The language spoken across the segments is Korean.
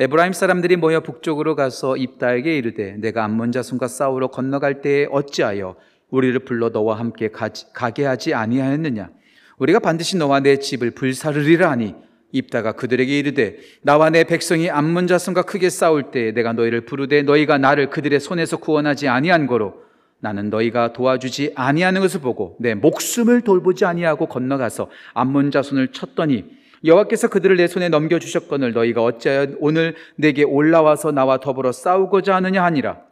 에브라임 사람들이 모여 북쪽으로 가서 입다에게 이르되 내가 암몬 자손과 싸우러 건너갈 때에 어찌하여 우리를 불러 너와 함께 가게 하지 아니하였느냐? 우리가 반드시 너와 내 집을 불사르리라 하니 입다가 그들에게 이르되 나와 내 백성이 암몬 자손과 크게 싸울 때 내가 너희를 부르되 너희가 나를 그들의 손에서 구원하지 아니한 거로 나는 너희가 도와주지 아니하는 것을 보고 내 목숨을 돌보지 아니하고 건너가서 암몬 자손을 쳤더니 여호와께서 그들을 내 손에 넘겨 주셨거늘 너희가 어찌하여 오늘 내게 올라와서 나와 더불어 싸우고자 하느냐 하니라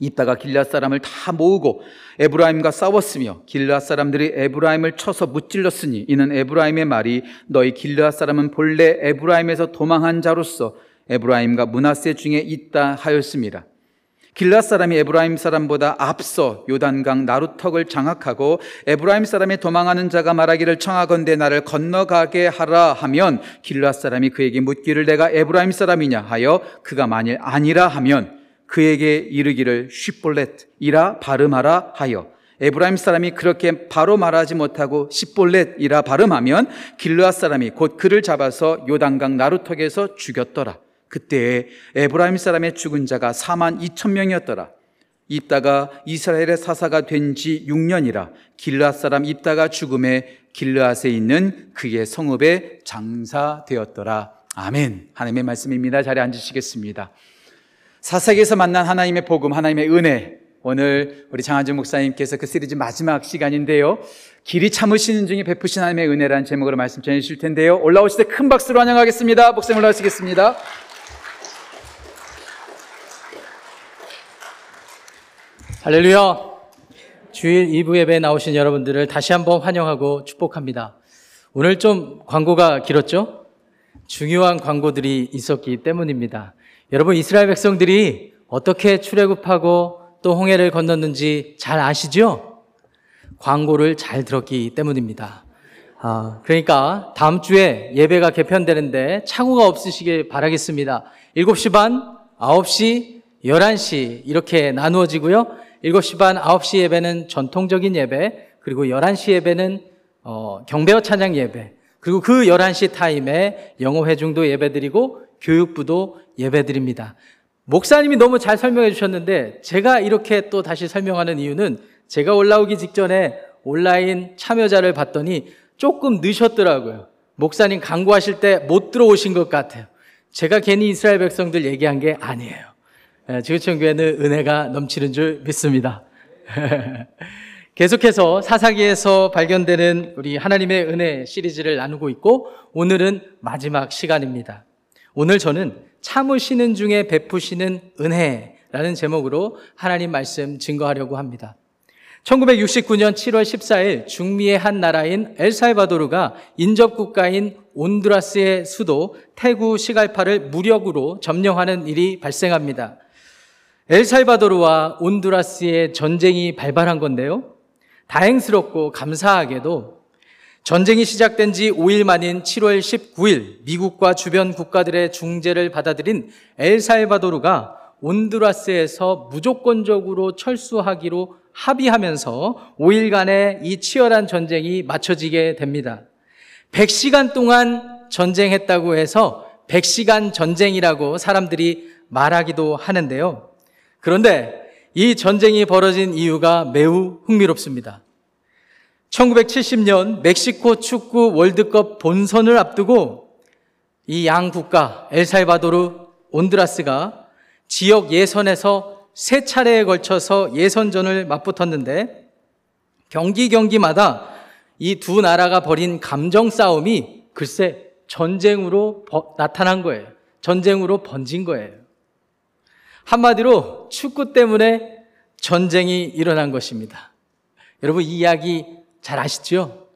입다가 길르앗 사람을 다 모으고 에브라임과 싸웠으며 길르앗 사람들이 에브라임을 쳐서 무찔렀으니 이는 에브라임의 말이 너희 길르앗 사람은 본래 에브라임에서 도망한 자로서 에브라임과 므낫세 중에 있다 하였습니다. 길르앗 사람이 에브라임 사람보다 앞서 요단강 나루턱을 장악하고 에브라임 사람이 도망하는 자가 말하기를 청하건대 나를 건너가게 하라 하면 길르앗 사람이 그에게 묻기를 네가 에브라임 사람이냐 하여 그가 만일 아니라 하면 그에게 이르기를 쉬볼렛이라 발음하라 하여 에브라임 사람이 그렇게 바로 말하지 못하고 시볼렛이라 발음하면 길르앗 사람이 곧 그를 잡아서 요단강 나루턱에서 죽였더라. 그때 에브라임 사람의 죽은 자가 4만 2천 명이었더라. 이따가 이스라엘의 사사가 된 지 6년이라 길르앗 사람 입다가 죽음에 길르앗에 있는 그의 성읍에 장사되었더라. 아멘. 하나님의 말씀입니다. 자리에 앉으시겠습니다. 사사기에서 만난 하나님의 복음, 하나님의 은혜. 오늘 우리 장한준 목사님께서 그 시리즈 마지막 시간인데요. 길이 참으시는 중에 베푸신 하나님의 은혜라는 제목으로 말씀 전해 주실 텐데요. 올라오실 때 큰 박수로 환영하겠습니다. 목사님 올라오시겠습니다. 할렐루야. 주일 2부 예배에 나오신 여러분들을 다시 한번 환영하고 축복합니다. 오늘 좀 광고가 길었죠? 중요한 광고들이 있었기 때문입니다. 여러분 이스라엘 백성들이 어떻게 출애굽하고 또 홍해를 건넜는지 잘 아시죠? 광고를 잘 들었기 때문입니다. 아, 그러니까 다음 주에 예배가 개편되는데 착오가 없으시길 바라겠습니다. 7시 반, 9시, 11시 이렇게 나누어지고요. 7시 반, 9시 예배는 전통적인 예배, 그리고 11시 예배는 어, 경배어 찬양 예배, 그리고 그 11시 타임에 영어 회중도 예배드리고 교육부도 예배드립니다. 목사님이 너무 잘 설명해 주셨는데 제가 이렇게 또 다시 설명하는 이유는 제가 올라오기 직전에 온라인 참여자를 봤더니 조금 늦었더라고요. 목사님 강구하실 때 못 들어오신 것 같아요. 제가 괜히 이스라엘 백성들 얘기한 게 아니에요. 예, 지구촌 교회는 은혜가 넘치는 줄 믿습니다. 계속해서 사사기에서 발견되는 우리 하나님의 은혜 시리즈를 나누고 있고 오늘은 마지막 시간입니다. 오늘 저는 참으시는 중에 베푸시는 은혜라는 제목으로 하나님 말씀 증거하려고 합니다. 1969년 7월 14일 중미의 한 나라인 엘살바도르가 인접 국가인 온두라스의 수도 태구 시갈파를 무력으로 점령하는 일이 발생합니다. 엘살바도르와 온두라스의 전쟁이 발발한 건데요. 다행스럽고 감사하게도 전쟁이 시작된 지 5일 만인 7월 19일 미국과 주변 국가들의 중재를 받아들인 엘살바도르가 온두라스에서 무조건적으로 철수하기로 합의하면서 5일간의 이 치열한 전쟁이 마쳐지게 됩니다. 100시간 동안 전쟁했다고 해서 100시간 전쟁이라고 사람들이 말하기도 하는데요. 그런데 이 전쟁이 벌어진 이유가 매우 흥미롭습니다. 1970년 멕시코 축구 월드컵 본선을 앞두고 이 양 국가 엘살바도르, 온드라스가 지역 예선에서 세 차례에 걸쳐서 예선전을 맞붙었는데 경기 경기마다 이 두 나라가 벌인 감정 싸움이 글쎄 전쟁으로 나타난 거예요. 전쟁으로 번진 거예요. 한마디로 축구 때문에 전쟁이 일어난 것입니다. 여러분 이 이야기 잘 아시죠?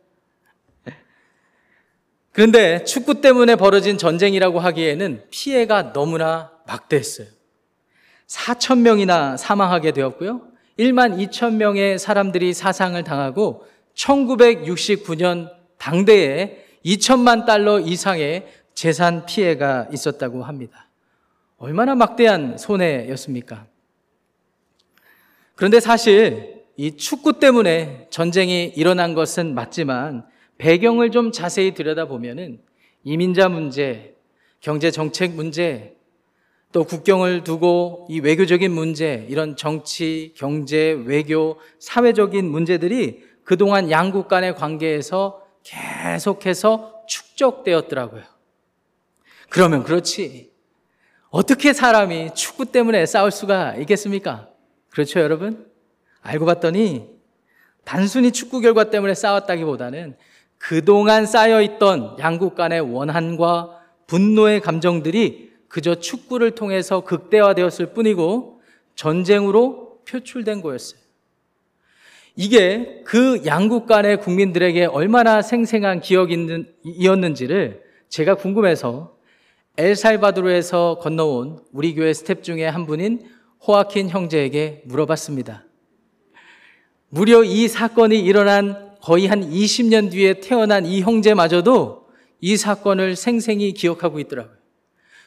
그런데 축구 때문에 벌어진 전쟁이라고 하기에는 피해가 너무나 막대했어요. 4천 명이나 사망하게 되었고요. 1만 2천 명의 사람들이 사상을 당하고 1969년 당대에 2천만 달러 이상의 재산 피해가 있었다고 합니다. 얼마나 막대한 손해였습니까? 그런데 사실 이 축구 때문에 전쟁이 일어난 것은 맞지만 배경을 좀 자세히 들여다보면은 이민자 문제, 경제 정책 문제, 또 국경을 두고 이 외교적인 문제, 이런 정치, 경제, 외교, 사회적인 문제들이 그동안 양국 간의 관계에서 계속해서 축적되었더라고요. 그러면 그렇지. 어떻게 사람이 축구 때문에 싸울 수가 있겠습니까? 그렇죠, 여러분? 알고 봤더니 단순히 축구 결과 때문에 싸웠다기보다는 그동안 쌓여있던 양국 간의 원한과 분노의 감정들이 그저 축구를 통해서 극대화되었을 뿐이고 전쟁으로 표출된 거였어요. 이게 그 양국 간의 국민들에게 얼마나 생생한 기억이었는지를 제가 궁금해서 엘살바도르에서 건너온 우리 교회 스텝 중에 한 분인 호아킨 형제에게 물어봤습니다. 무려 이 사건이 일어난 거의 한 20년 뒤에 태어난 이 형제마저도 이 사건을 생생히 기억하고 있더라고요.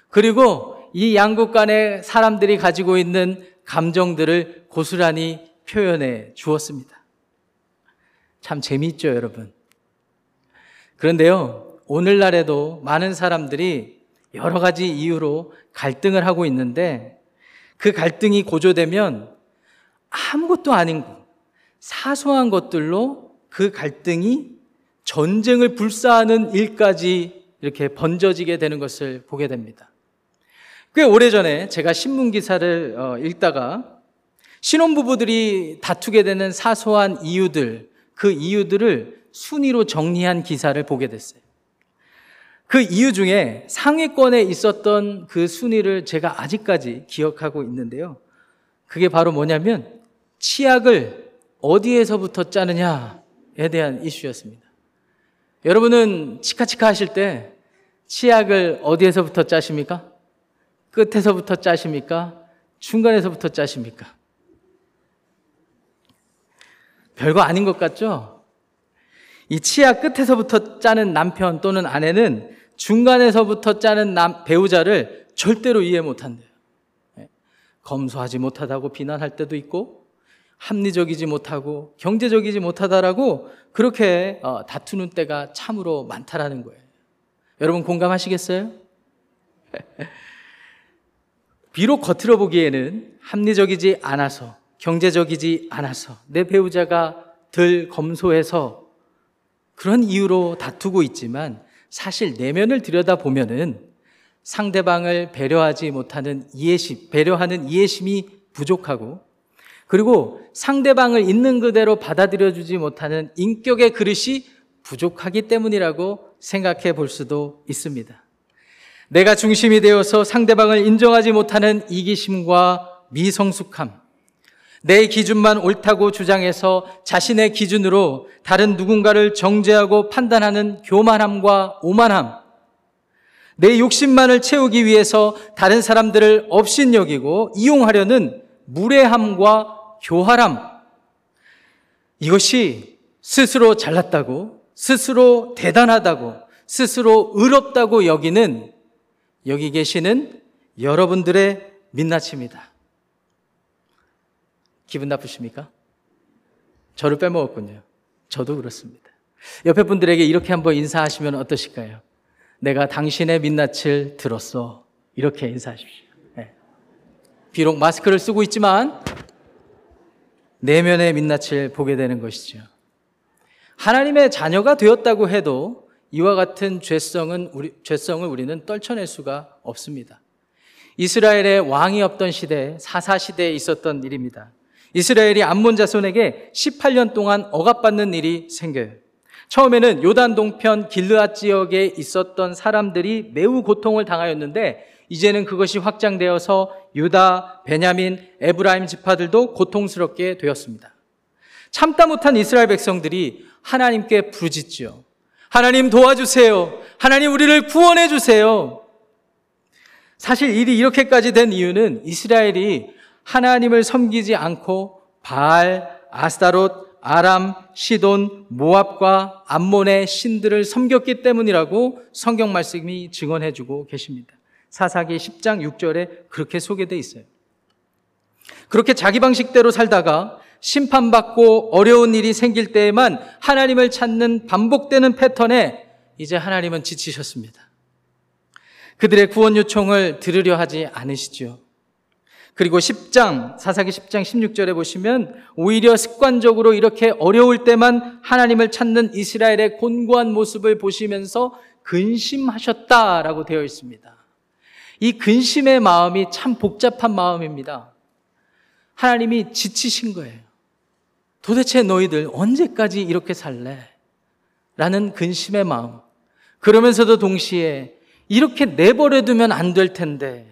그리고 이 양국 간의 사람들이 가지고 있는 감정들을 고스란히 표현해 주었습니다. 참 재미있죠, 여러분. 그런데요, 오늘날에도 많은 사람들이 여러 가지 이유로 갈등을 하고 있는데 그 갈등이 고조되면 아무것도 아닌 것, 사소한 것들로 그 갈등이 전쟁을 불사하는 일까지 이렇게 번져지게 되는 것을 보게 됩니다. 꽤 오래전에 제가 신문 기사를 어, 읽다가 신혼부부들이 다투게 되는 사소한 이유들, 그 이유들을 순위로 정리한 기사를 보게 됐어요. 그 이유 중에 상위권에 있었던 그 순위를 제가 아직까지 기억하고 있는데요. 그게 바로 뭐냐면 치약을 어디에서부터 짜느냐에 대한 이슈였습니다. 여러분은 치카치카 하실 때 치약을 어디에서부터 짜십니까? 끝에서부터 짜십니까? 중간에서부터 짜십니까? 별거 아닌 것 같죠? 이 치아 끝에서부터 짜는 남편 또는 아내는 중간에서부터 짜는 남, 배우자를 절대로 이해 못한대요. 예. 검소하지 못하다고 비난할 때도 있고, 합리적이지 못하고, 경제적이지 못하다라고 그렇게 어, 다투는 때가 참으로 많다라는 거예요. 여러분 공감하시겠어요? 비록 겉으로 보기에는 합리적이지 않아서, 경제적이지 않아서, 내 배우자가 덜 검소해서 그런 이유로 다투고 있지만 사실 내면을 들여다보면은 상대방을 배려하지 못하는 이해심, 배려하는 이해심이 부족하고 그리고 상대방을 있는 그대로 받아들여주지 못하는 인격의 그릇이 부족하기 때문이라고 생각해 볼 수도 있습니다. 내가 중심이 되어서 상대방을 인정하지 못하는 이기심과 미성숙함, 내 기준만 옳다고 주장해서 자신의 기준으로 다른 누군가를 정죄하고 판단하는 교만함과 오만함, 내 욕심만을 채우기 위해서 다른 사람들을 업신여기고 이용하려는 무례함과 교활함, 이것이 스스로 잘났다고, 스스로 대단하다고, 스스로 의롭다고 여기는 여기 계시는 여러분들의 민낯입니다. 기분 나쁘십니까? 저를 빼먹었군요. 저도 그렇습니다. 옆에 분들에게 이렇게 한번 인사하시면 어떠실까요? 내가 당신의 민낯을 들었어. 이렇게 인사하십시오. 네. 비록 마스크를 쓰고 있지만 내면의 민낯을 보게 되는 것이죠. 하나님의 자녀가 되었다고 해도 이와 같은 죄성은 우리, 죄성을 우리는 떨쳐낼 수가 없습니다. 이스라엘의 왕이 없던 시대, 사사 시대에 있었던 일입니다. 이스라엘이 암몬 자손에게 18년 동안 억압받는 일이 생겨요. 처음에는 요단 동편 길르앗 지역에 있었던 사람들이 매우 고통을 당하였는데 이제는 그것이 확장되어서 유다, 베냐민, 에브라임 지파들도 고통스럽게 되었습니다. 참다 못한 이스라엘 백성들이 하나님께 부르짖죠. 하나님 도와주세요. 하나님 우리를 구원해 주세요. 사실 일이 이렇게까지 된 이유는 이스라엘이 하나님을 섬기지 않고 바알, 아스타롯, 아람, 시돈, 모압과 암몬의 신들을 섬겼기 때문이라고 성경 말씀이 증언해 주고 계십니다. 사사기 10장 6절에 그렇게 소개되어 있어요. 그렇게 자기 방식대로 살다가 심판받고 어려운 일이 생길 때에만 하나님을 찾는 반복되는 패턴에 이제 하나님은 지치셨습니다. 그들의 구원 요청을 들으려 하지 않으시죠. 그리고 10장, 사사기 10장 16절에 보시면 오히려 습관적으로 이렇게 어려울 때만 하나님을 찾는 이스라엘의 곤고한 모습을 보시면서 근심하셨다라고 되어 있습니다. 이 근심의 마음이 참 복잡한 마음입니다. 하나님이 지치신 거예요. 도대체 너희들 언제까지 이렇게 살래? 라는 근심의 마음. 그러면서도 동시에 이렇게 내버려 두면 안 될 텐데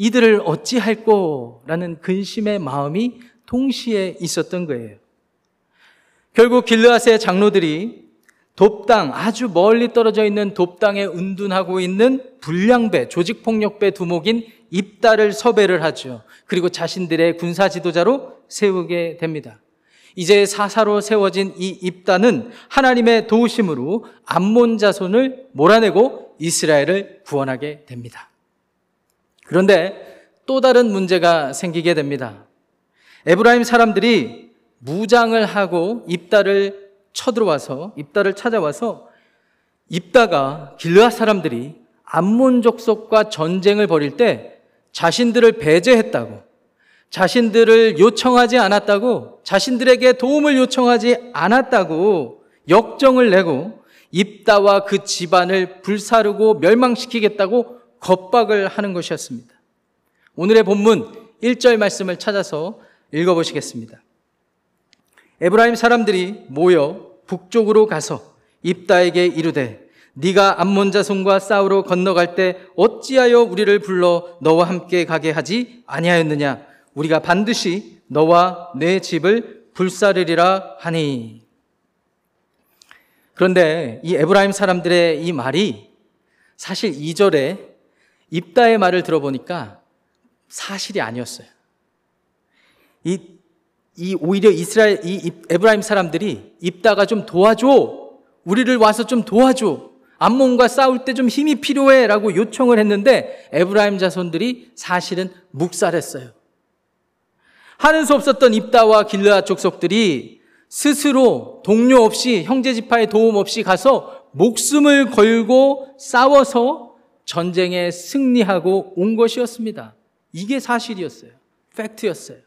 이들을 어찌할꼬? 라는 근심의 마음이 동시에 있었던 거예요. 결국 길르앗의 장로들이 돕당, 아주 멀리 떨어져 있는 돕당에 은둔하고 있는 불량배, 조직폭력배 두목인 입다를 섭외를 하죠. 그리고 자신들의 군사 지도자로 세우게 됩니다. 이제 사사로 세워진 이 입다는 하나님의 도우심으로 암몬 자손을 몰아내고 이스라엘을 구원하게 됩니다. 그런데 또 다른 문제가 생기게 됩니다. 에브라임 사람들이 무장을 하고 입다를 쳐들어와서 입다를 찾아와서 입다가 길르앗 사람들이 암몬 족속과 전쟁을 벌일 때 자신들을 배제했다고 자신들을 요청하지 않았다고 자신들에게 도움을 요청하지 않았다고 역정을 내고 입다와 그 집안을 불사르고 멸망시키겠다고 겁박을 하는 것이었습니다. 오늘의 본문 1절 말씀을 찾아서 읽어보시겠습니다. 에브라임 사람들이 모여 북쪽으로 가서 입다에게 이르되 네가 암몬 자손과 싸우러 건너갈 때 어찌하여 우리를 불러 너와 함께 가게 하지 아니하였느냐 우리가 반드시 너와 내 집을 불사르리라 하니 그런데 이 에브라임 사람들의 이 말이 사실 2절에 입다의 말을 들어보니까 사실이 아니었어요. 이, 이 오히려 이스라엘, 이 에브라임 사람들이 입다가 좀 도와줘. 우리를 와서 좀 도와줘. 암몬과 싸울 때 좀 힘이 필요해. 라고 요청을 했는데 에브라임 자손들이 사실은 묵살했어요. 하는 수 없었던 입다와 길르앗 족속들이 스스로 동료 없이 형제 지파의 도움 없이 가서 목숨을 걸고 싸워서 전쟁에 승리하고 온 것이었습니다. 이게 사실이었어요. 팩트였어요.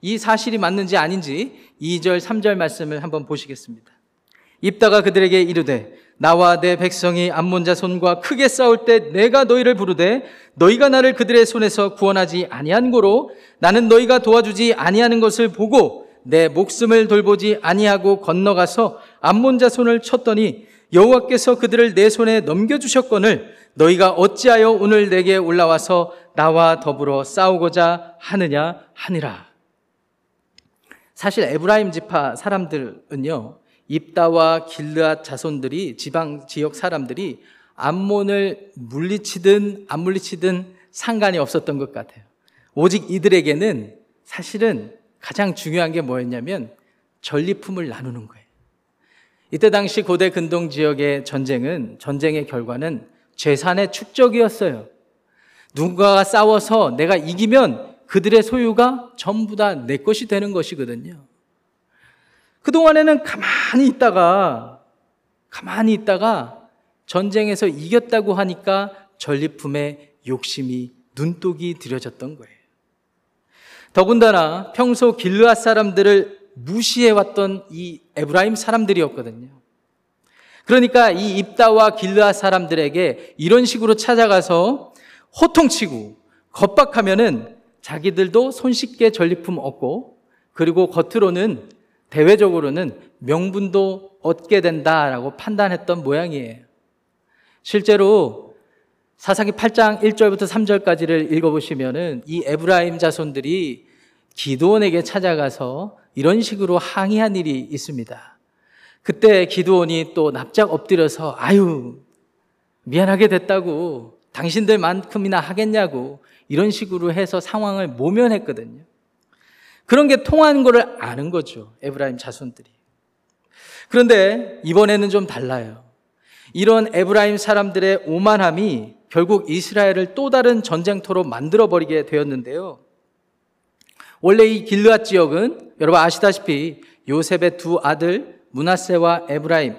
이 사실이 맞는지 아닌지 2절, 3절 말씀을 한번 보시겠습니다. 입다가 그들에게 이르되 나와 내 백성이 암몬 자 손과 크게 싸울 때 내가 너희를 부르되 너희가 나를 그들의 손에서 구원하지 아니한 고로 나는 너희가 도와주지 아니하는 것을 보고 내 목숨을 돌보지 아니하고 건너가서 암몬 자 손을 쳤더니 여호와께서 그들을 내 손에 넘겨 주셨거늘 너희가 어찌하여 오늘 내게 올라와서 나와 더불어 싸우고자 하느냐 하니라. 사실 에브라임 지파 사람들은요, 입다와 길르앗 자손들이 지방 지역 사람들이 암몬을 물리치든 안 물리치든 상관이 없었던 것 같아요. 오직 이들에게는 사실은 가장 중요한 게 뭐였냐면 전리품을 나누는 거예요. 이때 당시 고대 근동 지역의 전쟁은 전쟁의 결과는 재산의 축적이었어요. 누군가가 싸워서 내가 이기면 그들의 소유가 전부 다 내 것이 되는 것이거든요. 그동안에는 가만히 있다가, 가만히 있다가 전쟁에서 이겼다고 하니까 전리품에 욕심이 눈독이 들여졌던 거예요. 더군다나 평소 길르앗 사람들을 무시해왔던 이 에브라임 사람들이었거든요. 그러니까 이 입다와 길르앗 사람들에게 이런 식으로 찾아가서 호통치고 겁박하면은 자기들도 손쉽게 전리품 얻고 그리고 겉으로는 대외적으로는 명분도 얻게 된다라고 판단했던 모양이에요. 실제로 사사기 8장 1절부터 3절까지를 읽어보시면은 이 에브라임 자손들이 기도원에게 찾아가서 이런 식으로 항의한 일이 있습니다. 그때 기도원이 또 납작 엎드려서 아유 미안하게 됐다고 당신들만큼이나 하겠냐고 이런 식으로 해서 상황을 모면했거든요. 그런 게 통한 거를 아는 거죠. 에브라임 자손들이. 그런데 이번에는 좀 달라요. 이런 에브라임 사람들의 오만함이 결국 이스라엘을 또 다른 전쟁터로 만들어 버리게 되었는데요. 원래 이 길르앗 지역은 여러분 아시다시피 요셉의 두 아들 므낫세와 에브라임,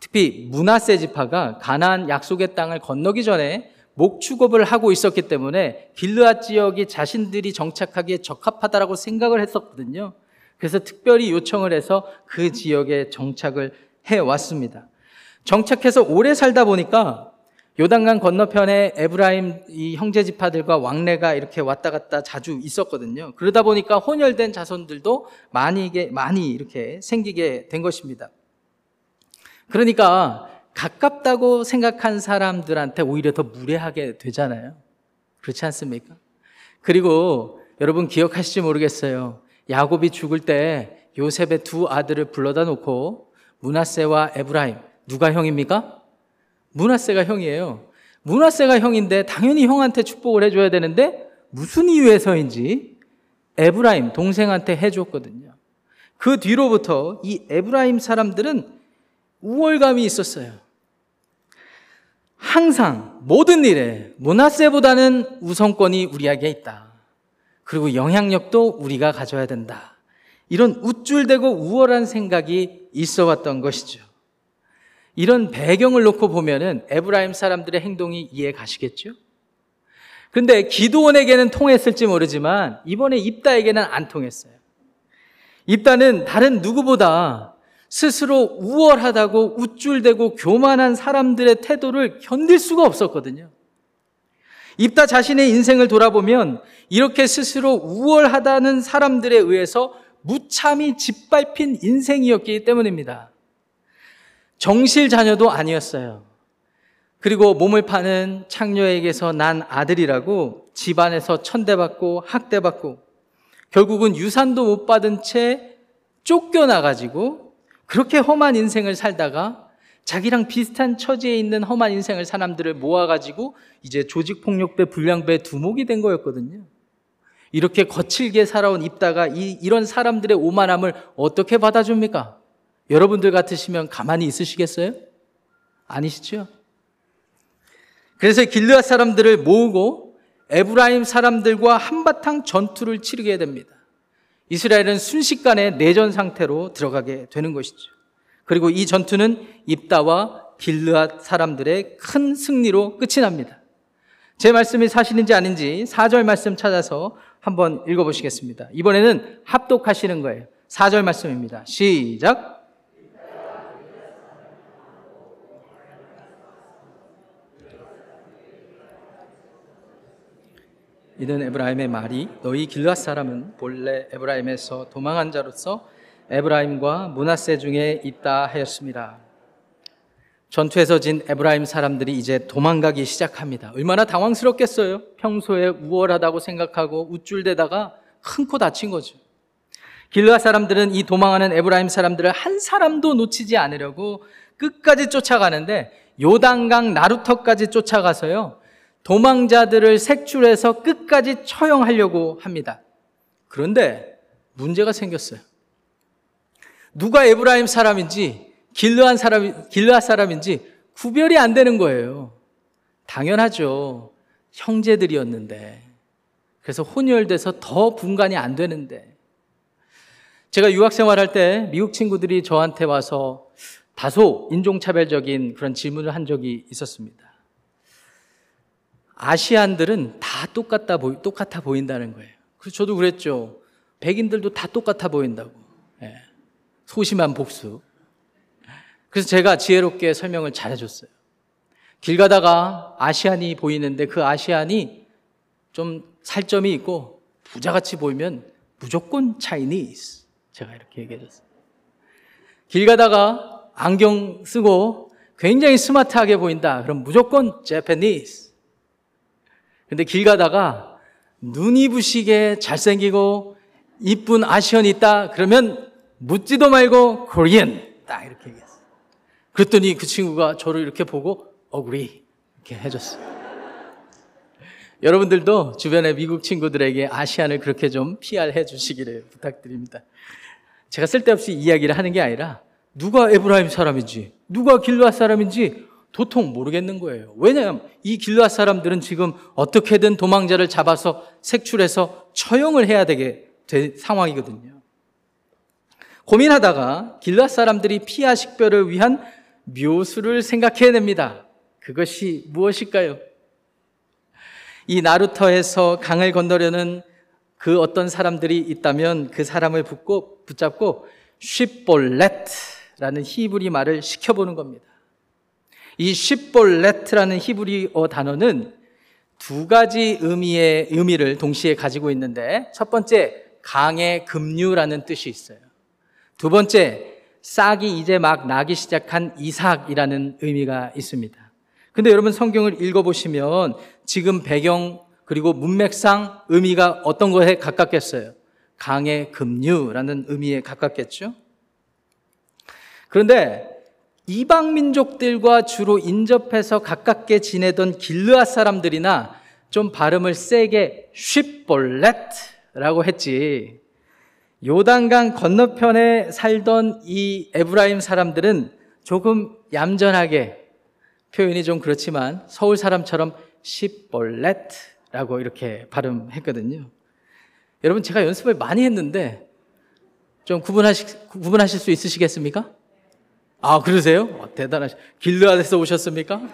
특히 므낫세 지파가 가나안 약속의 땅을 건너기 전에 목축업을 하고 있었기 때문에 길르앗 지역이 자신들이 정착하기에 적합하다라고 생각을 했었거든요. 그래서 특별히 요청을 해서 그 지역에 정착을 해 왔습니다. 정착해서 오래 살다 보니까 요단강 건너편에 에브라임 이 형제 지파들과 왕래가 이렇게 왔다 갔다 자주 있었거든요. 그러다 보니까 혼혈된 자손들도 많이 많이 이렇게 생기게 된 것입니다. 그러니까 가깝다고 생각한 사람들한테 오히려 더 무례하게 되잖아요. 그렇지 않습니까? 그리고 여러분 기억하실지 모르겠어요. 야곱이 죽을 때 요셉의 두 아들을 불러다 놓고 므낫세와 에브라임 누가 형입니까? 므낫세가 형이에요. 므낫세가 형인데 당연히 형한테 축복을 해줘야 되는데 무슨 이유에서인지 에브라임 동생한테 해줬거든요. 그 뒤로부터 이 에브라임 사람들은 우월감이 있었어요. 항상 모든 일에 문하세보다는 우선권이 우리에게 있다. 그리고 영향력도 우리가 가져야 된다. 이런 우쭐대고 우월한 생각이 있어 왔던 것이죠. 이런 배경을 놓고 보면은 에브라임 사람들의 행동이 이해 가시겠죠? 근데 기도원에게는 통했을지 모르지만 이번에 입다에게는 안 통했어요. 입다는 다른 누구보다 스스로 우월하다고 우쭐대고 교만한 사람들의 태도를 견딜 수가 없었거든요. 입다 자신의 인생을 돌아보면 이렇게 스스로 우월하다는 사람들에 의해서 무참히 짓밟힌 인생이었기 때문입니다. 정실 자녀도 아니었어요. 그리고 몸을 파는 창녀에게서 난 아들이라고 집안에서 천대받고 학대받고 결국은 유산도 못 받은 채 쫓겨나가지고 그렇게 험한 인생을 살다가 자기랑 비슷한 처지에 있는 험한 인생을 사람들을 모아가지고 이제 조직폭력배, 불량배 두목이 된 거였거든요. 이렇게 거칠게 살아온 입다가 이, 이런 사람들의 오만함을 어떻게 받아줍니까? 여러분들 같으시면 가만히 있으시겠어요? 아니시죠? 그래서 길르앗 사람들을 모으고 에브라임 사람들과 한바탕 전투를 치르게 됩니다. 이스라엘은 순식간에 내전 상태로 들어가게 되는 것이죠. 그리고 이 전투는 입다와 길르앗 사람들의 큰 승리로 끝이 납니다. 제 말씀이 사실인지 아닌지 4절 말씀 찾아서 한번 읽어보시겠습니다. 이번에는 합독하시는 거예요. 4절 말씀입니다. 시작. 이는 에브라임의 말이 너희 길르앗 사람은 본래 에브라임에서 도망한 자로서 에브라임과 므낫세 중에 있다 하였습니다. 전투에서 진 에브라임 사람들이 이제 도망가기 시작합니다. 얼마나 당황스럽겠어요? 평소에 우월하다고 생각하고 우쭐대다가 큰 코 다친 거죠. 길르앗 사람들은 이 도망하는 에브라임 사람들을 한 사람도 놓치지 않으려고 끝까지 쫓아가는데 요단강 나루터까지 쫓아가서요. 도망자들을 색출해서 끝까지 처형하려고 합니다. 그런데 문제가 생겼어요. 누가 에브라임 사람인지 길르한 사람 길르앗 사람인지 구별이 안 되는 거예요. 당연하죠. 형제들이었는데. 그래서 혼혈돼서 더 분간이 안 되는데. 제가 유학 생활할 때 미국 친구들이 저한테 와서 다소 인종차별적인 그런 질문을 한 적이 있었습니다. 아시안들은 다 똑같다 보이, 똑같아 보인다는 거예요. 그래서 저도 그랬죠. 백인들도 다 똑같아 보인다고. 예. 소심한 복수. 그래서 제가 지혜롭게 설명을 잘 해줬어요. 길 가다가 아시안이 보이는데 그 아시안이 좀 살점이 있고 부자같이 보이면 무조건 차이니스. 제가 이렇게 얘기해줬어요. 길 가다가 안경 쓰고 굉장히 스마트하게 보인다. 그럼 무조건 제페니스. 근데 길 가다가 눈이 부시게 잘생기고 이쁜 아시언이 있다. 그러면 묻지도 말고 코리안 딱 이렇게 얘기했어. 그랬더니 그 친구가 저를 이렇게 보고 어그리 이렇게 해줬어요. 여러분들도 주변의 미국 친구들에게 아시안을 그렇게 좀 PR 해 주시기를 부탁드립니다. 제가 쓸데없이 이야기를 하는 게 아니라 누가 에브라임 사람인지 누가 길라 사람인지 도통 모르겠는 거예요. 왜냐하면 이 길라 사람들은 지금 어떻게든 도망자를 잡아서 색출해서 처형을 해야 되게 될 상황이거든요. 고민하다가 길라 사람들이 피하 식별을 위한 묘수를 생각해냅니다. 그것이 무엇일까요? 이 나루터에서 강을 건너려는 그 어떤 사람들이 있다면 그 사람을 붙고 붙잡고 쉽볼렛라는 히브리 말을 시켜보는 겁니다. 이 쉽볼렛라는 히브리어 단어는 두 가지 의미의 의미를 동시에 가지고 있는데 첫 번째 강의 급류라는 뜻이 있어요. 두 번째 싹이 이제 막 나기 시작한 이삭이라는 의미가 있습니다. 근데 여러분 성경을 읽어보시면 지금 배경 그리고 문맥상 의미가 어떤 것에 가깝겠어요? 강의 급류라는 의미에 가깝겠죠? 그런데 이방 민족들과 주로 인접해서 가깝게 지내던 길르앗 사람들이나 좀 발음을 세게 쉽볼렛라고 했지. 요단강 건너편에 살던 이 에브라임 사람들은 조금 얌전하게 표현이 좀 그렇지만 서울 사람처럼 쉽볼렛라고 이렇게 발음했거든요. 여러분 제가 연습을 많이 했는데 좀 구분하시, 구분하실 수 있으시겠습니까? 아, 그러세요? 어, 대단하시. 길르앗에서 오셨습니까?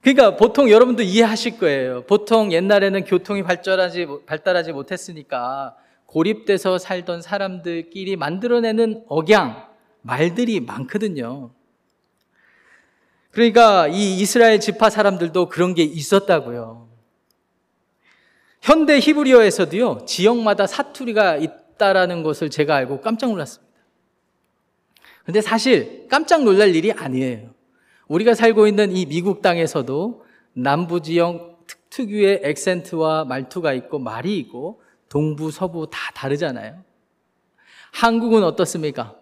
그러니까 보통 여러분도 이해하실 거예요. 보통 옛날에는 교통이 발달하지, 발달하지 못했으니까 고립돼서 살던 사람들끼리 만들어내는 억양, 말들이 많거든요. 그러니까 이 이스라엘 지파 사람들도 그런 게 있었다고요. 현대 히브리어에서도요, 지역마다 사투리가 있다라는 것을 제가 알고 깜짝 놀랐습니다. 근데 사실 깜짝 놀랄 일이 아니에요. 우리가 살고 있는 이 미국 땅에서도 남부 지역 특유의 액센트와 말투가 있고 말이 있고 동부, 서부 다 다르잖아요. 한국은 어떻습니까?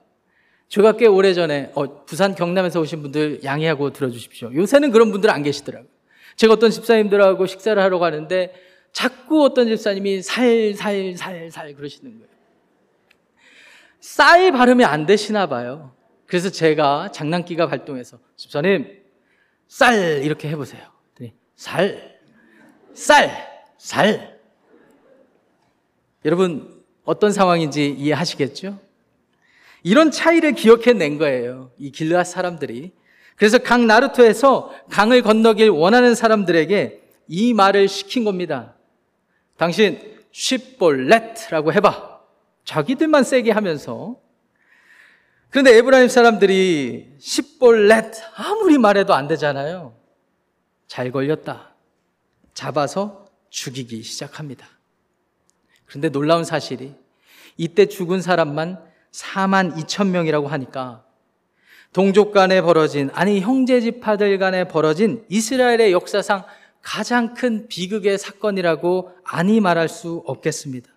제가 꽤 오래전에 어, 부산 경남에서 오신 분들 양해하고 들어주십시오. 요새는 그런 분들 안 계시더라고요. 제가 어떤 집사님들하고 식사를 하러 가는데 자꾸 어떤 집사님이 살, 살, 살, 살 그러시는 거예요. 쌀 발음이 안 되시나 봐요. 그래서 제가 장난기가 발동해서 집사님 쌀 이렇게 해보세요. 살, 쌀, 살. 여러분 어떤 상황인지 이해하시겠죠? 이런 차이를 기억해낸 거예요. 이 길르앗 사람들이. 그래서 강 나루토에서 강을 건너길 원하는 사람들에게 이 말을 시킨 겁니다. 당신 쉽볼렛라고 해봐. 자기들만 세게 하면서 그런데 에브라임 사람들이 십볼렛 아무리 말해도 안 되잖아요. 잘 걸렸다. 잡아서 죽이기 시작합니다. 그런데 놀라운 사실이 이때 죽은 사람만 4만 2천 명이라고 하니까 동족 간에 벌어진 아니 형제 지파들 간에 벌어진 이스라엘의 역사상 가장 큰 비극의 사건이라고 아니 말할 수 없겠습니다.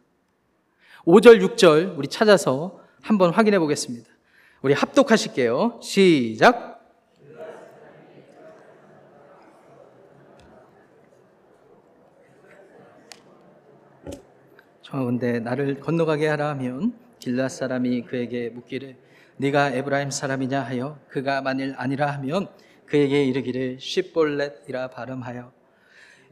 5절, 6절 우리 찾아서 한번 확인해 보겠습니다. 우리 합독하실게요. 시작. 청하건대 나를 건너가게 하라 하면 길르앗 사람이 그에게 묻기를 네가 에브라임 사람이냐 하여 그가 만일 아니라 하면 그에게 이르기를 쉽볼렛이라 발음하라 하여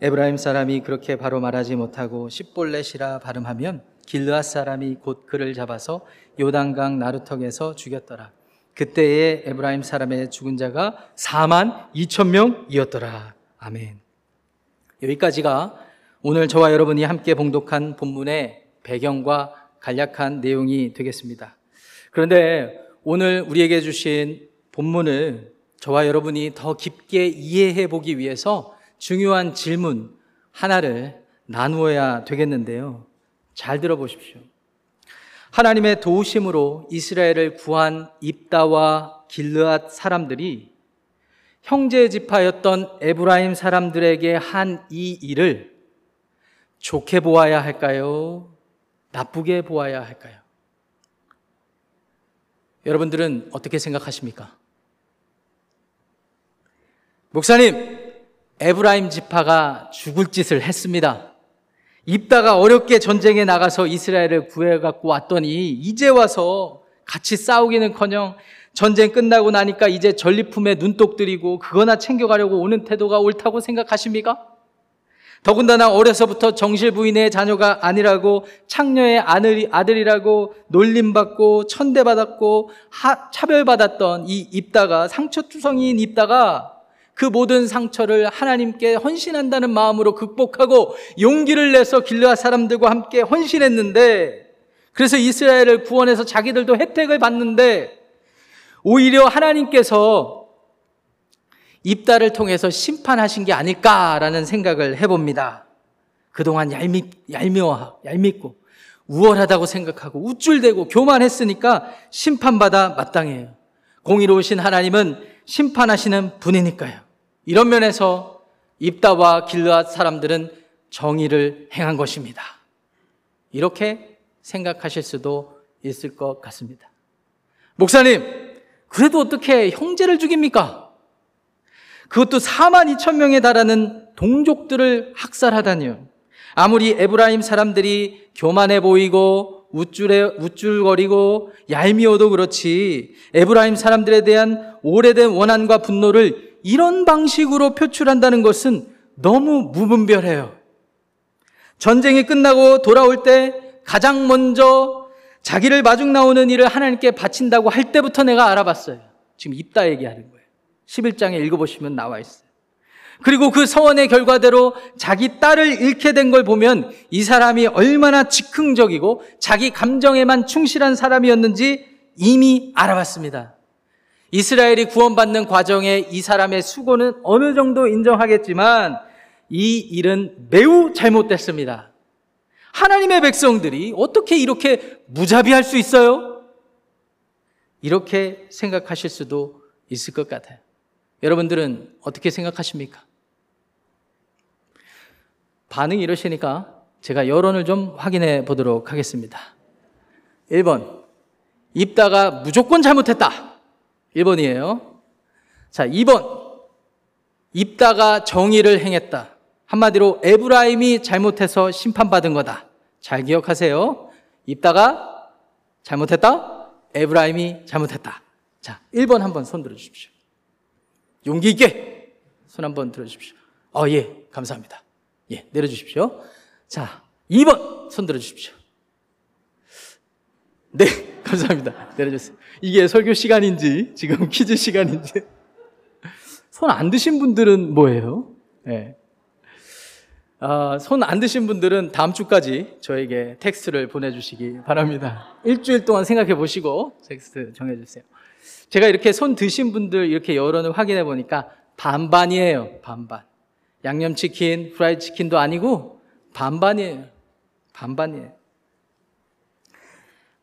에브라임 사람이 그렇게 바로 말하지 못하고 십볼렛이라 발음하면 길르앗 사람이 곧 그를 잡아서 요단강 나루턱에서 죽였더라. 그때의 에브라임 사람의 죽은 자가 4만 2천 명이었더라. 아멘. 여기까지가 오늘 저와 여러분이 함께 봉독한 본문의 배경과 간략한 내용이 되겠습니다. 그런데 오늘 우리에게 주신 본문을 저와 여러분이 더 깊게 이해해 보기 위해서 중요한 질문 하나를 나누어야 되겠는데요. 잘 들어보십시오. 하나님의 도우심으로 이스라엘을 구한 입다와 길르앗 사람들이 형제 지파였던 에브라임 사람들에게 한 이 일을 좋게 보아야 할까요? 나쁘게 보아야 할까요? 여러분들은 어떻게 생각하십니까? 목사님, 에브라임 지파가 죽을 짓을 했습니다. 입다가 어렵게 전쟁에 나가서 이스라엘을 구해갖고 왔더니 이제 와서 같이 싸우기는커녕 전쟁 끝나고 나니까 이제 전리품에 눈독 들이고 그거나 챙겨가려고 오는 태도가 옳다고 생각하십니까? 더군다나 어려서부터 정실 부인의 자녀가 아니라고 창녀의 아들이 라고 놀림받고 천대받았고 차별받았던 이 입다가 상처투성이인 입다가 그 모든 상처를 하나님께 헌신한다는 마음으로 극복하고 용기를 내서 길르앗 사람들과 함께 헌신했는데 그래서 이스라엘을 구원해서 자기들도 혜택을 받는데 오히려 하나님께서 입다를 통해서 심판하신 게 아닐까라는 생각을 해봅니다. 그동안 얄미, 얄미워, 얄밉고 우월하다고 생각하고 우쭐대고 교만했으니까 심판받아 마땅해요. 공의로우신 하나님은 심판하시는 분이니까요. 이런 면에서 입다와 길르앗 사람들은 정의를 행한 것입니다. 이렇게 생각하실 수도 있을 것 같습니다. 목사님, 그래도 어떻게 형제를 죽입니까? 그것도 4만 2천 명에 달하는 동족들을 학살하다니요. 아무리 에브라임 사람들이 교만해 보이고 우쭐해, 우쭐거리고 얄미워도 그렇지 에브라임 사람들에 대한 오래된 원한과 분노를 이런 방식으로 표출한다는 것은 너무 무분별해요. 전쟁이 끝나고 돌아올 때 가장 먼저 자기를 마중 나오는 일을 하나님께 바친다고 할 때부터 내가 알아봤어요. 지금 입다 얘기하는 거예요. 11장에 읽어보시면 나와 있어요. 그리고 그 서원의 결과대로 자기 딸을 잃게 된 걸 보면 이 사람이 얼마나 즉흥적이고 자기 감정에만 충실한 사람이었는지 이미 알아봤습니다. 이스라엘이 구원받는 과정에 이 사람의 수고는 어느 정도 인정하겠지만 이 일은 매우 잘못됐습니다. 하나님의 백성들이 어떻게 이렇게 무자비할 수 있어요? 이렇게 생각하실 수도 있을 것 같아요. 여러분들은 어떻게 생각하십니까? 반응이 이러시니까 제가 여론을 좀 확인해 보도록 하겠습니다. 1번. 입다가 무조건 잘못했다. 1번이에요. 자, 2번. 입다가 정의를 행했다. 한마디로 에브라임이 잘못해서 심판받은 거다. 잘 기억하세요. 입다가 잘못했다. 에브라임이 잘못했다. 자, 1번 한번 손 들어 주십시오. 용기 있게 손 한번 들어 주십시오. 어, 예. 감사합니다. 예, 내려 주십시오. 자, 2번 손 들어 주십시오. 네, 감사합니다. 내려주세요. 이게 설교 시간인지, 지금 퀴즈 시간인지. 손 안 드신 분들은 뭐예요? 네. 아, 손 안 드신 분들은 다음 주까지 저에게 텍스트를 보내주시기 바랍니다. 일주일 동안 생각해 보시고 텍스트 전해주세요. 제가 이렇게 손 드신 분들 이렇게 여론을 확인해 보니까 반반이에요. 반반. 양념치킨, 프라이 치킨도 아니고 반반이에요. 반반이에요.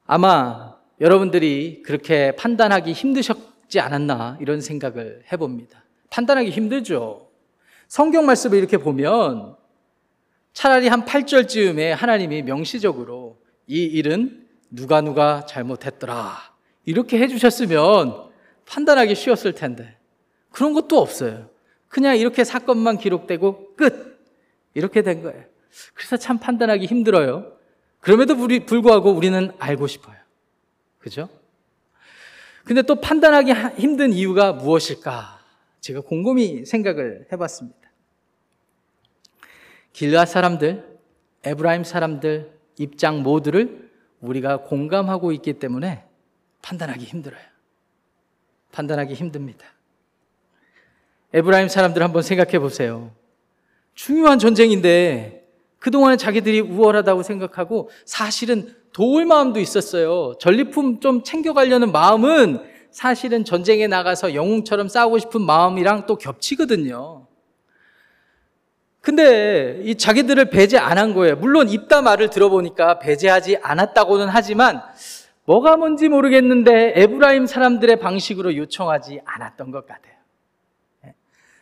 아마 여러분들이 그렇게 판단하기 힘드셨지 않았나 이런 생각을 해봅니다. 판단하기 힘들죠. 성경 말씀을 이렇게 보면 차라리 한 8절쯤에 하나님이 명시적으로 이 일은 누가 누가 잘못했더라. 이렇게 해주셨으면 판단하기 쉬웠을 텐데. 그런 것도 없어요. 그냥 이렇게 사건만 기록되고 끝! 이렇게 된 거예요. 그래서 참 판단하기 힘들어요. 그럼에도 불구하고 우리는 알고 싶어요. 그죠? 근데 또 판단하기 힘든 이유가 무엇일까? 제가 곰곰이 생각을 해봤습니다. 길라 사람들, 에브라임 사람들 입장 모두를 우리가 공감하고 있기 때문에 판단하기 힘들어요. 판단하기 힘듭니다. 에브라임 사람들 한번 생각해 보세요. 중요한 전쟁인데 그동안 자기들이 우월하다고 생각하고 사실은 도울 마음도 있었어요. 전리품 좀 챙겨가려는 마음은 사실은 전쟁에 나가서 영웅처럼 싸우고 싶은 마음이랑 또 겹치거든요. 근데 이 자기들을 배제 안 한 거예요. 물론 입다 말을 들어보니까 배제하지 않았다고는 하지만 뭐가 뭔지 모르겠는데 에브라임 사람들의 방식으로 요청하지 않았던 것 같아요.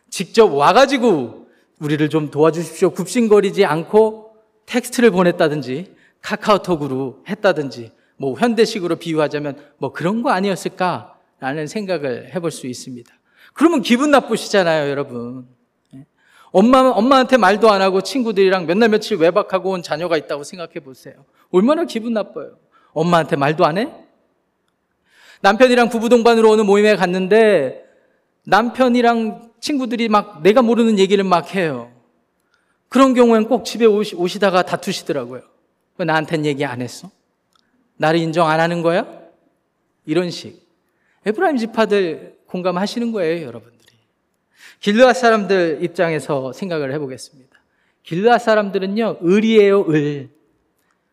예. 직접 와가지고 우리를 좀 도와주십시오. 굽신거리지 않고 텍스트를 보냈다든지 카카오톡으로 했다든지 뭐 현대식으로 비유하자면 뭐 그런 거 아니었을까라는 생각을 해볼 수 있습니다. 그러면 기분 나쁘시잖아요, 여러분. 엄마, 엄마한테 말도 안 하고 친구들이랑 몇날 며칠 외박하고 온 자녀가 있다고 생각해 보세요. 얼마나 기분 나빠요. 엄마한테 말도 안 해? 남편이랑 부부 동반으로 오는 모임에 갔는데 남편이랑 친구들이 막 내가 모르는 얘기를 막 해요. 그런 경우엔 꼭 집에 오시, 오시다가 다투시더라고요. 왜 나한테는 얘기 안 했어? 나를 인정 안 하는 거야? 이런 식. 에브라임 지파들 공감하시는 거예요, 여러분들이. 길르앗 사람들 입장에서 생각을 해보겠습니다. 길르앗 사람들은요, 을이에요, 을.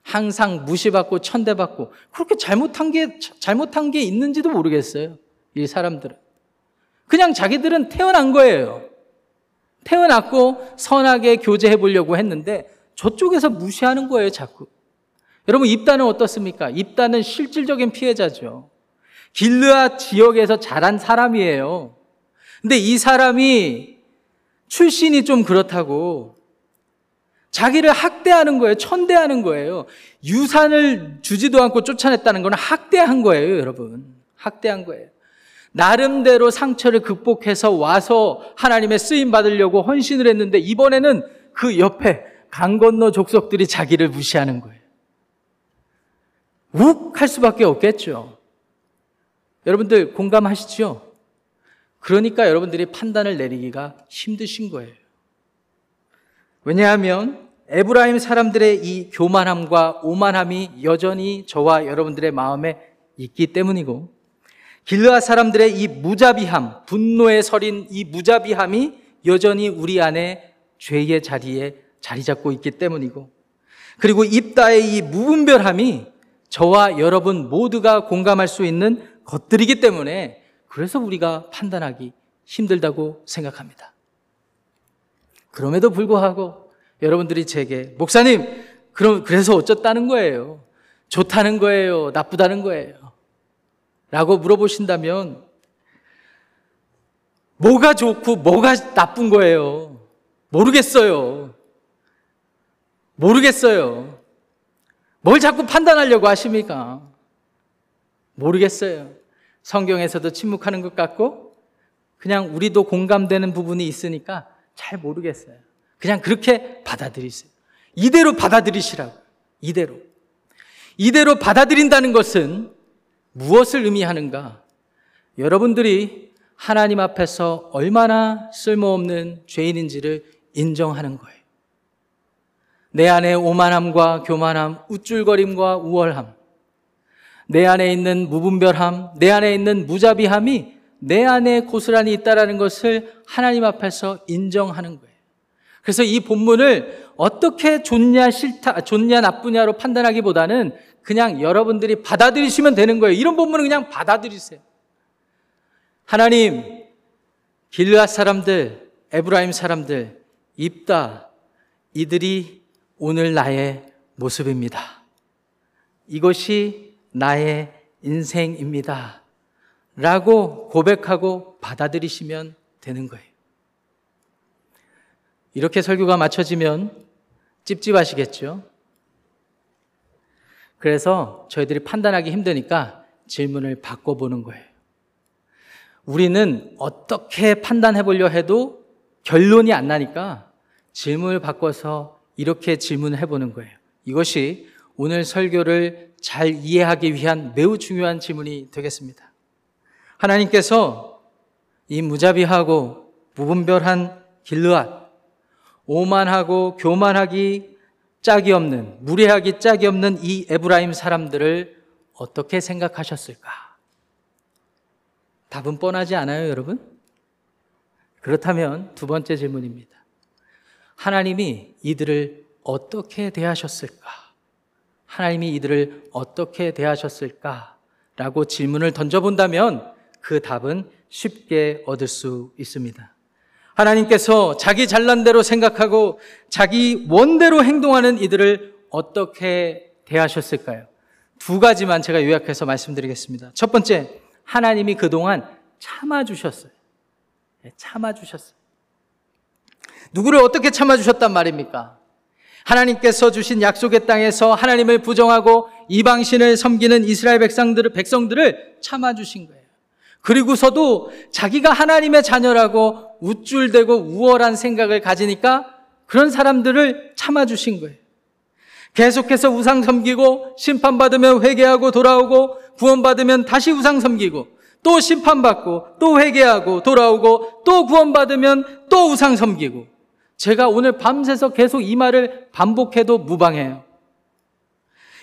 항상 무시받고 천대받고 그렇게 잘못한 게 잘못한 게 있는지도 모르겠어요. 이 사람들은 그냥 자기들은 태어난 거예요. 태어났고 선하게 교제해 보려고 했는데 저쪽에서 무시하는 거예요, 자꾸. 여러분 입단은 어떻습니까? 입단은 실질적인 피해자죠. 길르앗 지역에서 자란 사람이에요. 근데 이 사람이 출신이 좀 그렇다고 자기를 학대하는 거예요. 천대하는 거예요. 유산을 주지도 않고 쫓아냈다는 건 학대한 거예요, 여러분. 학대한 거예요. 나름대로 상처를 극복해서 와서 하나님의 쓰임 받으려고 헌신을 했는데 이번에는 그 옆에 강 건너 족속들이 자기를 무시하는 거예요. 욱 할 수밖에 없겠죠. 여러분들 공감하시죠? 그러니까 여러분들이 판단을 내리기가 힘드신 거예요. 왜냐하면 에브라임 사람들의 이 교만함과 오만함이 여전히 저와 여러분들의 마음에 있기 때문이고 길르앗 사람들의 이 무자비함, 분노에 서린 이 무자비함이 여전히 우리 안에 죄의 자리에 자리 잡고 있기 때문이고 그리고 입다의 이 무분별함이 저와 여러분 모두가 공감할 수 있는 것들이기 때문에 그래서 우리가 판단하기 힘들다고 생각합니다. 그럼에도 불구하고 여러분들이 제게 목사님 그럼 그래서 어쩌다는 거예요? 좋다는 거예요? 나쁘다는 거예요? 라고 물어보신다면 뭐가 좋고 뭐가 나쁜 거예요? 모르겠어요. 모르겠어요. 뭘 자꾸 판단하려고 하십니까? 모르겠어요. 성경에서도 침묵하는 것 같고 그냥 우리도 공감되는 부분이 있으니까 잘 모르겠어요. 그냥 그렇게 받아들이세요. 이대로 받아들이시라고. 이대로. 이대로 받아들인다는 것은 무엇을 의미하는가? 여러분들이 하나님 앞에서 얼마나 쓸모없는 죄인인지를 인정하는 거예요. 내 안에 오만함과 교만함, 우쭐거림과 우월함, 내 안에 있는 무분별함, 내 안에 있는 무자비함이 내 안에 고스란히 있다라는 것을 하나님 앞에서 인정하는 거예요. 그래서 이 본문을 어떻게 좋냐 싫다, 좋냐 나쁘냐로 판단하기보다는 그냥 여러분들이 받아들이시면 되는 거예요. 이런 본문은 그냥 받아들이세요. 하나님, 길르앗 사람들, 에브라임 사람들, 입다, 이들이 오늘 나의 모습입니다. 이것이 나의 인생입니다. 라고 고백하고 받아들이시면 되는 거예요. 이렇게 설교가 맞춰지면 찝찝하시겠죠? 그래서 저희들이 판단하기 힘드니까 질문을 바꿔보는 거예요. 우리는 어떻게 판단해 보려 해도 결론이 안 나니까 질문을 바꿔서 이렇게 질문을 해보는 거예요. 이것이 오늘 설교를 잘 이해하기 위한 매우 중요한 질문이 되겠습니다. 하나님께서 이 무자비하고 무분별한 길르앗, 오만하고 교만하기 짝이 없는, 무례하기 짝이 없는 이 에브라임 사람들을 어떻게 생각하셨을까? 답은 뻔하지 않아요, 여러분? 그렇다면 두 번째 질문입니다. 하나님이 이들을 어떻게 대하셨을까? 하나님이 이들을 어떻게 대하셨을까? 라고 질문을 던져본다면 그 답은 쉽게 얻을 수 있습니다. 하나님께서 자기 잘난 대로 생각하고 자기 원대로 행동하는 이들을 어떻게 대하셨을까요? 두 가지만 제가 요약해서 말씀드리겠습니다. 첫 번째, 하나님이 그동안 참아주셨어요. 네, 참아주셨어요. 누구를 어떻게 참아주셨단 말입니까? 하나님께서 주신 약속의 땅에서 하나님을 부정하고 이방신을 섬기는 이스라엘 백성들을, 백성들을 참아주신 거예요. 그리고서도 자기가 하나님의 자녀라고 우쭐대고 우월한 생각을 가지니까 그런 사람들을 참아주신 거예요. 계속해서 우상 섬기고 심판받으면 회개하고 돌아오고 구원받으면 다시 우상 섬기고 또 심판받고 또 회개하고 돌아오고 또 구원받으면 또 우상 섬기고 제가 오늘 밤새서 계속 이 말을 반복해도 무방해요.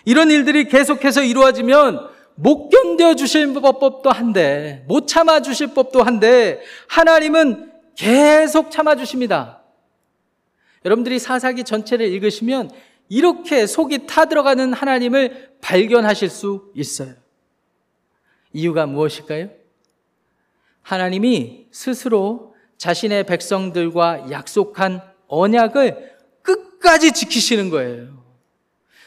이런 일들이 계속해서 이루어지면 못 견뎌 주실 법도 한데, 못 참아 주실 법도 한데, 하나님은 계속 참아 주십니다. 여러분들이 사사기 전체를 읽으시면 이렇게 속이 타들어가는 하나님을 발견하실 수 있어요. 이유가 무엇일까요? 하나님이 스스로 자신의 백성들과 약속한 언약을 끝까지 지키시는 거예요.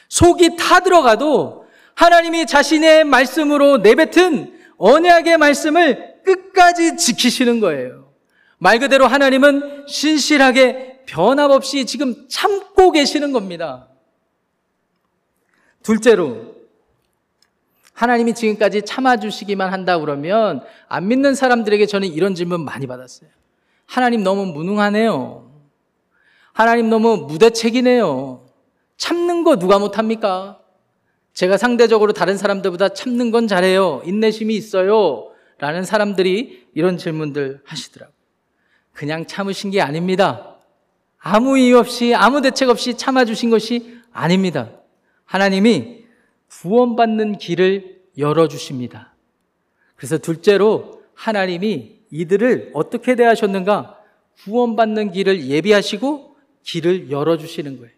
속이 타들어가도 하나님이 자신의 말씀으로 내뱉은 언약의 말씀을 끝까지 지키시는 거예요. 말 그대로 하나님은 신실하게 변함없이 지금 참고 계시는 겁니다. 둘째로, 하나님이 지금까지 참아주시기만 한다 그러면 안 믿는 사람들에게 저는 이런 질문 많이 받았어요. 하나님 너무 무능하네요. 하나님 너무 무대책이네요. 참는 거 누가 못합니까? 제가 상대적으로 다른 사람들보다 참는 건 잘해요. 인내심이 있어요. 라는 사람들이 이런 질문들 하시더라고요. 그냥 참으신 게 아닙니다. 아무 이유 없이, 아무 대책 없이 참아주신 것이 아닙니다. 하나님이 구원받는 길을 열어주십니다. 그래서 둘째로 하나님이 이들을 어떻게 대하셨는가? 구원받는 길을 예비하시고 길을 열어주시는 거예요.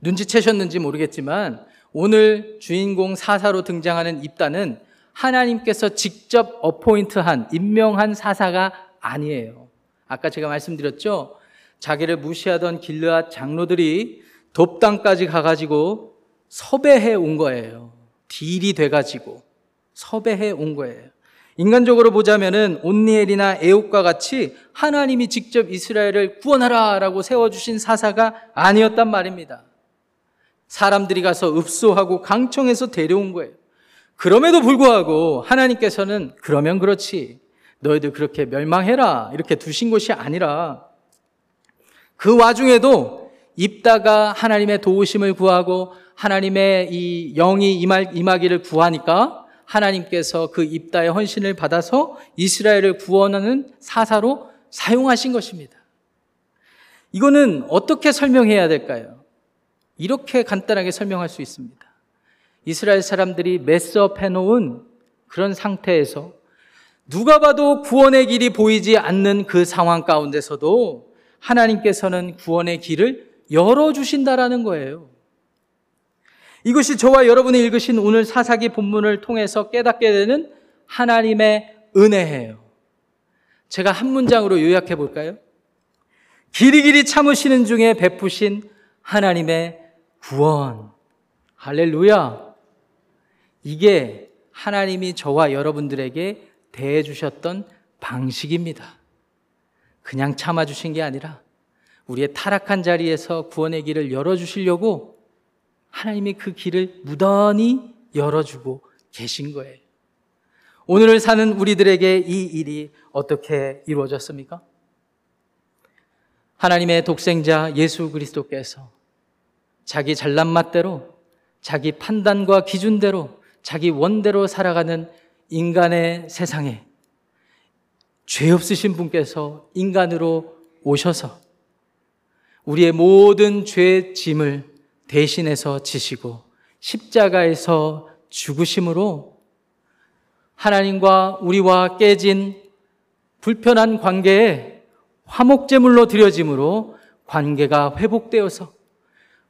눈치채셨는지 모르겠지만 오늘 주인공 사사로 등장하는 입단은 하나님께서 직접 어포인트한, 임명한 사사가 아니에요. 아까 제가 말씀드렸죠? 자기를 무시하던 길르앗 장로들이 돕당까지 가가지고 섭외해 온 거예요. 딜이 돼가지고 섭외해 온 거예요. 인간적으로 보자면은 온니엘이나 에옥과 같이 하나님이 직접 이스라엘을 구원하라라고 세워주신 사사가 아니었단 말입니다. 사람들이 가서 읍소하고 강청해서 데려온 거예요. 그럼에도 불구하고 하나님께서는 그러면 그렇지. 너희들 그렇게 멸망해라. 이렇게 두신 것이 아니라 그 와중에도 입다가 하나님의 도우심을 구하고 하나님의 이 영이 임하기를 구하니까 하나님께서 그 입다의 헌신을 받아서 이스라엘을 구원하는 사사로 사용하신 것입니다. 이거는 어떻게 설명해야 될까요? 이렇게 간단하게 설명할 수 있습니다. 이스라엘 사람들이 메스업 해놓은 그런 상태에서 누가 봐도 구원의 길이 보이지 않는 그 상황 가운데서도 하나님께서는 구원의 길을 열어주신다라는 거예요. 이것이 저와 여러분이 읽으신 오늘 사사기 본문을 통해서 깨닫게 되는 하나님의 은혜예요. 제가 한 문장으로 요약해 볼까요? 길이 길이 참으시는 중에 베푸신 하나님의 구원. 할렐루야. 이게 하나님이 저와 여러분들에게 대해 주셨던 방식입니다. 그냥 참아 주신 게 아니라 우리의 타락한 자리에서 구원의 길을 열어 주시려고 하나님이 그 길을 무던히 열어주고 계신 거예요. 오늘을 사는 우리들에게 이 일이 어떻게 이루어졌습니까? 하나님의 독생자 예수 그리스도께서 자기 잘난 맛대로 자기 판단과 기준대로 자기 원대로 살아가는 인간의 세상에 죄 없으신 분께서 인간으로 오셔서 우리의 모든 죄 짐을 대신해서 지시고 십자가에서 죽으심으로 하나님과 우리와 깨진 불편한 관계에 화목제물로 드려짐으로 관계가 회복되어서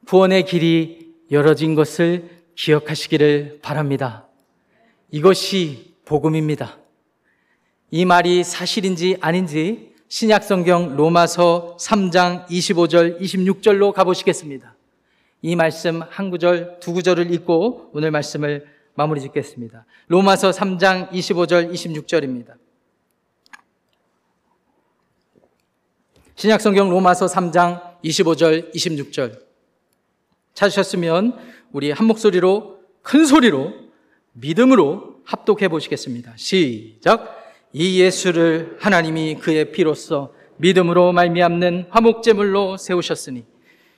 구원의 길이 열어진 것을 기억하시기를 바랍니다. 이것이 복음입니다. 이 말이 사실인지 아닌지 신약성경 로마서 3장 25절, 26절로 가보시겠습니다. 이 말씀 한 구절, 두 구절을 읽고 오늘 말씀을 마무리 짓겠습니다. 로마서 3장 25절, 26절입니다. 신약성경 로마서 3장 25절, 26절. 찾으셨으면 우리 한 목소리로 큰 소리로 믿음으로 합독해 보시겠습니다. 시작. 이 예수를 하나님이 그의 피로써 믿음으로 말미암는 화목제물로 세우셨으니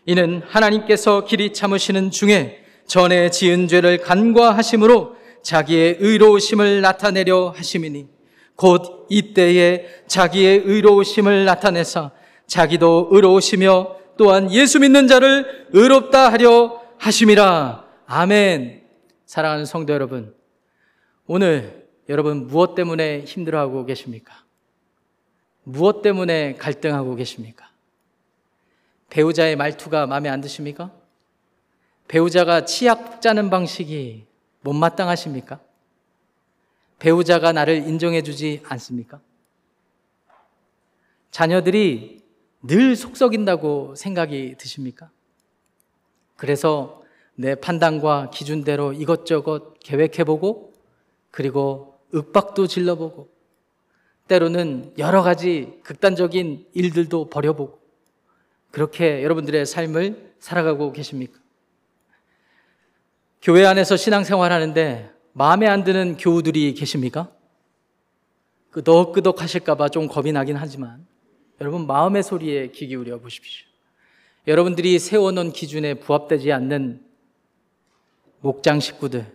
이는 하나님께서 길이 참으시는 중에 전에 지은 죄를 간과하심으로 자기의 의로우심을 나타내려 하심이니 곧 이때에 자기의 의로우심을 나타내사 자기도 의로우시며 또한 예수 믿는 자를 의롭다 하려 하심이라. 아멘. 사랑하는 성도 여러분, 오늘 여러분 무엇 때문에 힘들어하고 계십니까? 무엇 때문에 갈등하고 계십니까? 배우자의 말투가 마음에 안 드십니까? 배우자가 치약 짜는 방식이 못마땅하십니까? 배우자가 나를 인정해주지 않습니까? 자녀들이 늘 속썩인다고 생각이 드십니까? 그래서 내 판단과 기준대로 이것저것 계획해보고 그리고 윽박도 질러보고 때로는 여러 가지 극단적인 일들도 벌여보고 그렇게 여러분들의 삶을 살아가고 계십니까? 교회 안에서 신앙생활 하는데 마음에 안 드는 교우들이 계십니까? 끄덕끄덕 하실까봐 좀 겁이 나긴 하지만 여러분 마음의 소리에 귀 기울여 보십시오. 여러분들이 세워놓은 기준에 부합되지 않는 목장 식구들,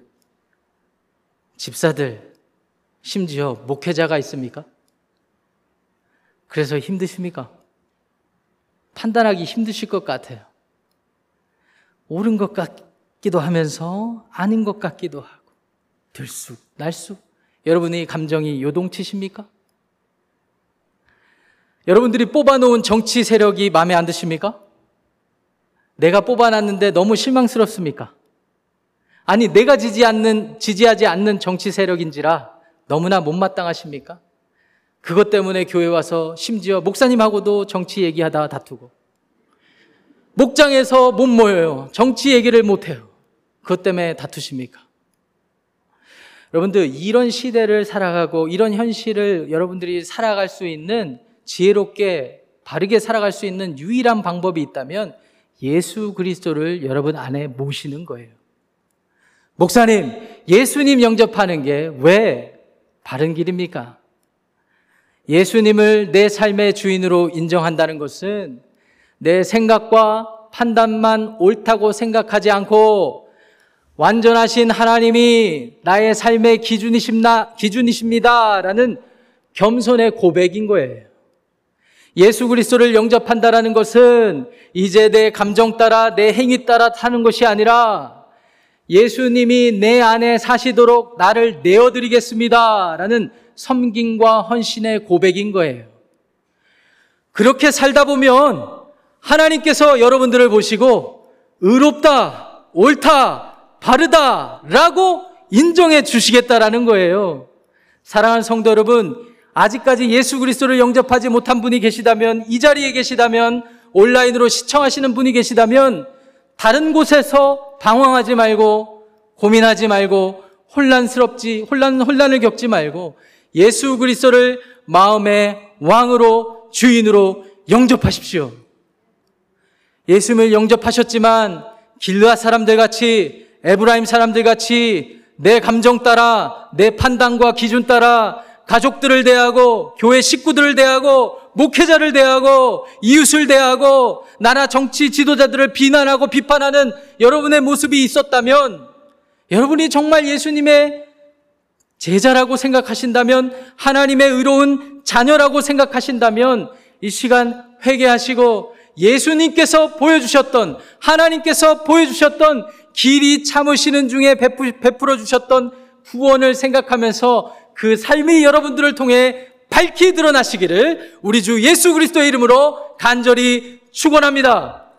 집사들, 심지어 목회자가 있습니까? 그래서 힘드십니까? 판단하기 힘드실 것 같아요. 옳은 것 같기도 하면서 아닌 것 같기도 하고 들쑥 날쑥 여러분의 감정이 요동치십니까? 여러분들이 뽑아놓은 정치 세력이 마음에 안 드십니까? 내가 뽑아놨는데 너무 실망스럽습니까? 아니, 내가 지지 않는, 지지하지 않는 정치 세력인지라 너무나 못마땅하십니까? 그것 때문에 교회 와서 심지어 목사님하고도 정치 얘기하다 다투고 목장에서 못 모여요. 정치 얘기를 못 해요. 그것 때문에 다투십니까? 여러분들 이런 시대를 살아가고 이런 현실을 여러분들이 살아갈 수 있는 지혜롭게 바르게 살아갈 수 있는 유일한 방법이 있다면 예수 그리스도를 여러분 안에 모시는 거예요. 목사님, 예수님 영접하는 게 왜 바른 길입니까? 예수님을 내 삶의 주인으로 인정한다는 것은 내 생각과 판단만 옳다고 생각하지 않고 완전하신 하나님이 나의 삶의 기준이십니다. 라는 겸손의 고백인 거예요. 예수 그리스도를 영접한다라는 것은 이제 내 감정 따라 내 행위 따라 타는 것이 아니라 예수님이 내 안에 사시도록 나를 내어드리겠습니다. 라는 섬김과 헌신의 고백인 거예요. 그렇게 살다 보면 하나님께서 여러분들을 보시고 의롭다, 옳다, 바르다 라고 인정해 주시겠다라는 거예요. 사랑하는 성도 여러분, 아직까지 예수 그리스도를 영접하지 못한 분이 계시다면, 이 자리에 계시다면, 온라인으로 시청하시는 분이 계시다면, 다른 곳에서 방황하지 말고, 고민하지 말고, 혼란스럽지, 혼란, 혼란을 겪지 말고, 예수 그리스도를 마음의 왕으로, 주인으로 영접하십시오. 예수님을 영접하셨지만, 길르앗 사람들 같이, 에브라임 사람들 같이, 내 감정 따라, 내 판단과 기준 따라, 가족들을 대하고 교회 식구들을 대하고 목회자를 대하고 이웃을 대하고 나라 정치 지도자들을 비난하고 비판하는 여러분의 모습이 있었다면 여러분이 정말 예수님의 제자라고 생각하신다면 하나님의 의로운 자녀라고 생각하신다면 이 시간 회개하시고 예수님께서 보여주셨던 하나님께서 보여주셨던 길이 참으시는 중에 베풀어 주셨던 구원을 생각하면서 그 삶이 여러분들을 통해 밝히 드러나시기를 우리 주 예수 그리스도의 이름으로 간절히 축원합니다.